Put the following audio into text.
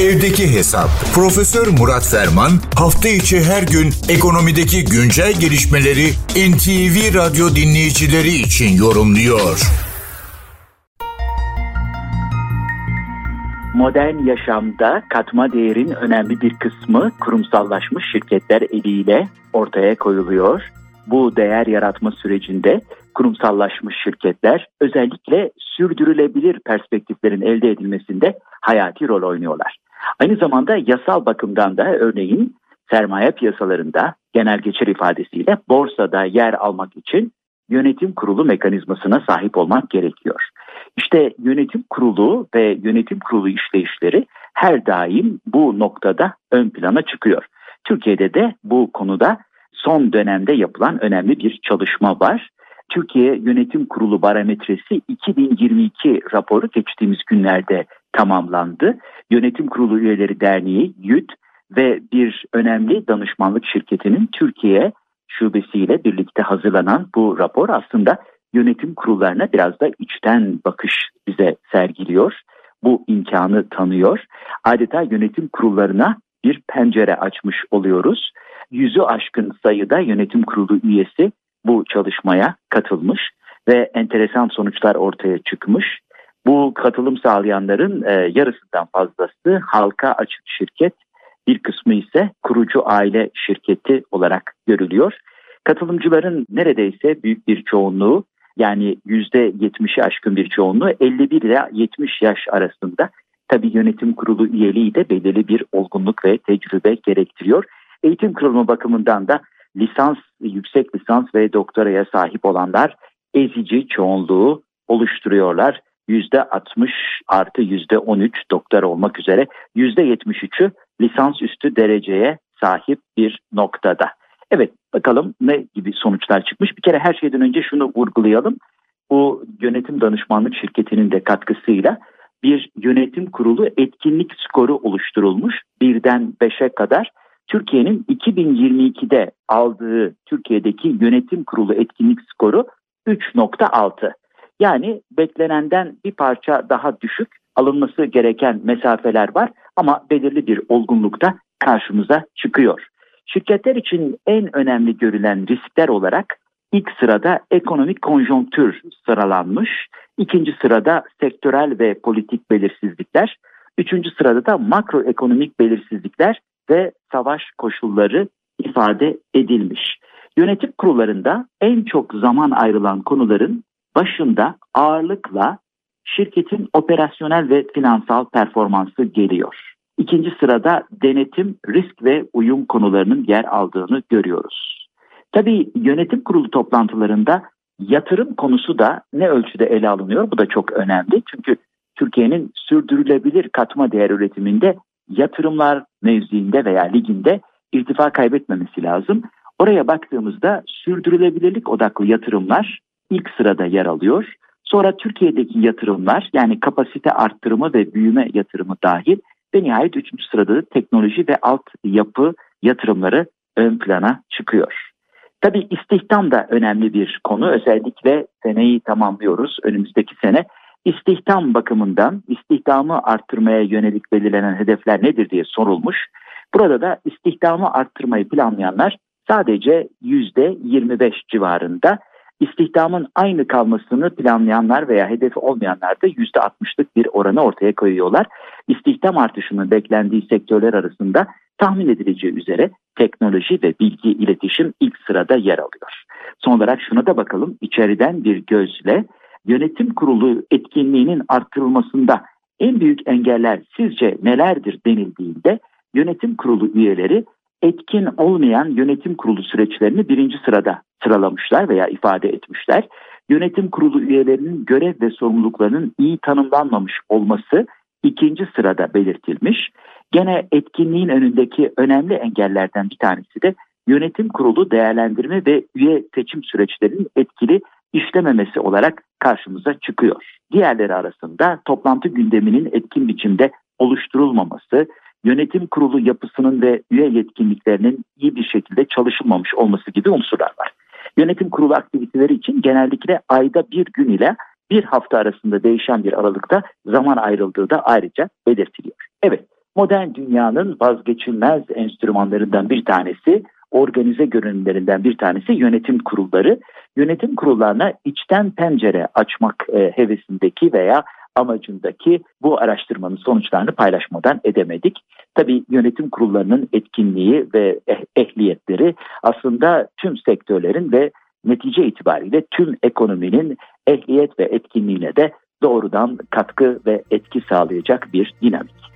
Evdeki Hesap. Profesör Murat Ferman hafta içi her gün ekonomideki güncel gelişmeleri NTV Radyo dinleyicileri için yorumluyor. Modern yaşamda katma değerin önemli bir kısmı kurumsallaşmış şirketler eliyle ortaya koyuluyor. Bu değer yaratma sürecinde kurumsallaşmış şirketler özellikle sürdürülebilir perspektiflerin elde edilmesinde hayati rol oynuyorlar. Aynı zamanda yasal bakımdan da örneğin sermaye piyasalarında genel geçer ifadesiyle borsada yer almak için yönetim kurulu mekanizmasına sahip olmak gerekiyor. İşte yönetim kurulu ve yönetim kurulu işleyişleri her daim bu noktada ön plana çıkıyor. Türkiye'de de bu konuda son dönemde yapılan önemli bir çalışma var. Türkiye Yönetim Kurulu Barometresi 2022 raporu geçtiğimiz günlerde tamamlandı. Yönetim Kurulu Üyeleri Derneği YÜT ve bir önemli danışmanlık şirketinin Türkiye şubesiyle birlikte hazırlanan bu rapor aslında yönetim kurullarına biraz da içten bakış bize sergiliyor. Bu imkanı tanıyor. Adeta yönetim kurullarına bir pencere açmış oluyoruz. Yüzü aşkın sayıda yönetim kurulu üyesi bu çalışmaya katılmış ve enteresan sonuçlar ortaya çıkmış. Bu katılım sağlayanların e, yarısından fazlası halka açık şirket, bir kısmı ise kurucu aile şirketi olarak görülüyor. Katılımcıların neredeyse büyük bir çoğunluğu yani %70'i aşkın bir çoğunluğu 51 ile 70 yaş arasında. Tabii yönetim kurulu üyeliği de belirli bir olgunluk ve tecrübe gerektiriyor. Eğitim kurulumu bakımından da lisans, yüksek lisans ve doktoraya sahip olanlar ezici çoğunluğu oluşturuyorlar. %60 artı %13 doktor olmak üzere %73'ü lisans üstü dereceye sahip bir noktada. Evet bakalım ne gibi sonuçlar çıkmış. Bir kere her şeyden önce şunu vurgulayalım. Bu yönetim danışmanlık şirketinin de katkısıyla bir yönetim kurulu etkinlik skoru oluşturulmuş. Birden beşe kadar Türkiye'nin 2022'de aldığı Türkiye'deki yönetim kurulu etkinlik skoru 3.6. Yani beklenenden bir parça daha düşük alınması gereken mesafeler var ama belirli bir olgunlukta karşımıza çıkıyor. Şirketler için en önemli görülen riskler olarak ilk sırada ekonomik konjonktür sıralanmış, ikinci sırada sektörel ve politik belirsizlikler, üçüncü sırada da makroekonomik belirsizlikler ve savaş koşulları ifade edilmiş. Yönetim kurullarında en çok zaman ayrılan konuların başında ağırlıkla şirketin operasyonel ve finansal performansı geliyor. İkinci sırada denetim, risk ve uyum konularının yer aldığını görüyoruz. Tabii yönetim kurulu toplantılarında yatırım konusu da ne ölçüde ele alınıyor? Bu da çok önemli. Çünkü Türkiye'nin sürdürülebilir katma değer üretiminde yatırımlar mevziinde veya liginde irtifa kaybetmemesi lazım. Oraya baktığımızda sürdürülebilirlik odaklı yatırımlar ilk sırada yer alıyor. Sonra Türkiye'deki yatırımlar yani kapasite arttırımı ve büyüme yatırımı dahil ve nihayet üçüncü sırada da teknoloji ve alt yapı yatırımları ön plana çıkıyor. Tabii istihdam da önemli bir konu. Özellikle seneyi tamamlıyoruz önümüzdeki sene. İstihdam bakımından istihdamı arttırmaya yönelik belirlenen hedefler nedir diye sorulmuş. Burada da istihdamı arttırmayı planlayanlar sadece %25 civarında istihdamın aynı kalmasını planlayanlar veya hedefi olmayanlar da %60'lık bir oranı ortaya koyuyorlar. İstihdam artışının beklendiği sektörler arasında tahmin edileceği üzere teknoloji ve bilgi iletişim ilk sırada yer alıyor. Son olarak şuna da bakalım içeriden bir gözle yönetim kurulu etkinliğinin arttırılmasında en büyük engeller sizce nelerdir denildiğinde yönetim kurulu üyeleri etkin olmayan yönetim kurulu süreçlerini birinci sırada sıralamışlar veya ifade etmişler. Yönetim kurulu üyelerinin görev ve sorumluluklarının iyi tanımlanmamış olması ikinci sırada belirtilmiş. Gene etkinliğin önündeki önemli engellerden bir tanesi de yönetim kurulu değerlendirme ve üye seçim süreçlerinin etkili işlememesi olarak karşımıza çıkıyor. Diğerleri arasında toplantı gündeminin etkin biçimde oluşturulmaması, yönetim kurulu yapısının ve üye yetkinliklerinin iyi bir şekilde çalışılmamış olması gibi unsurlar var. Yönetim kurulu aktiviteleri için genellikle ayda bir gün ile bir hafta arasında değişen bir aralıkta zaman ayrıldığı da ayrıca belirtiliyor. Evet Modern dünyanın vazgeçilmez enstrümanlarından bir tanesi, organize görünümlerinden bir tanesi yönetim kurulları. Yönetim kurullarına içten pencere açmak e, hevesindeki veya amacındaki bu araştırmanın sonuçlarını paylaşmadan edemedik. Tabii yönetim kurullarının etkinliği ve eh, ehliyetleri aslında tüm sektörlerin ve netice itibariyle tüm ekonominin ehliyet ve etkinliğine de doğrudan katkı ve etki sağlayacak bir dinamik.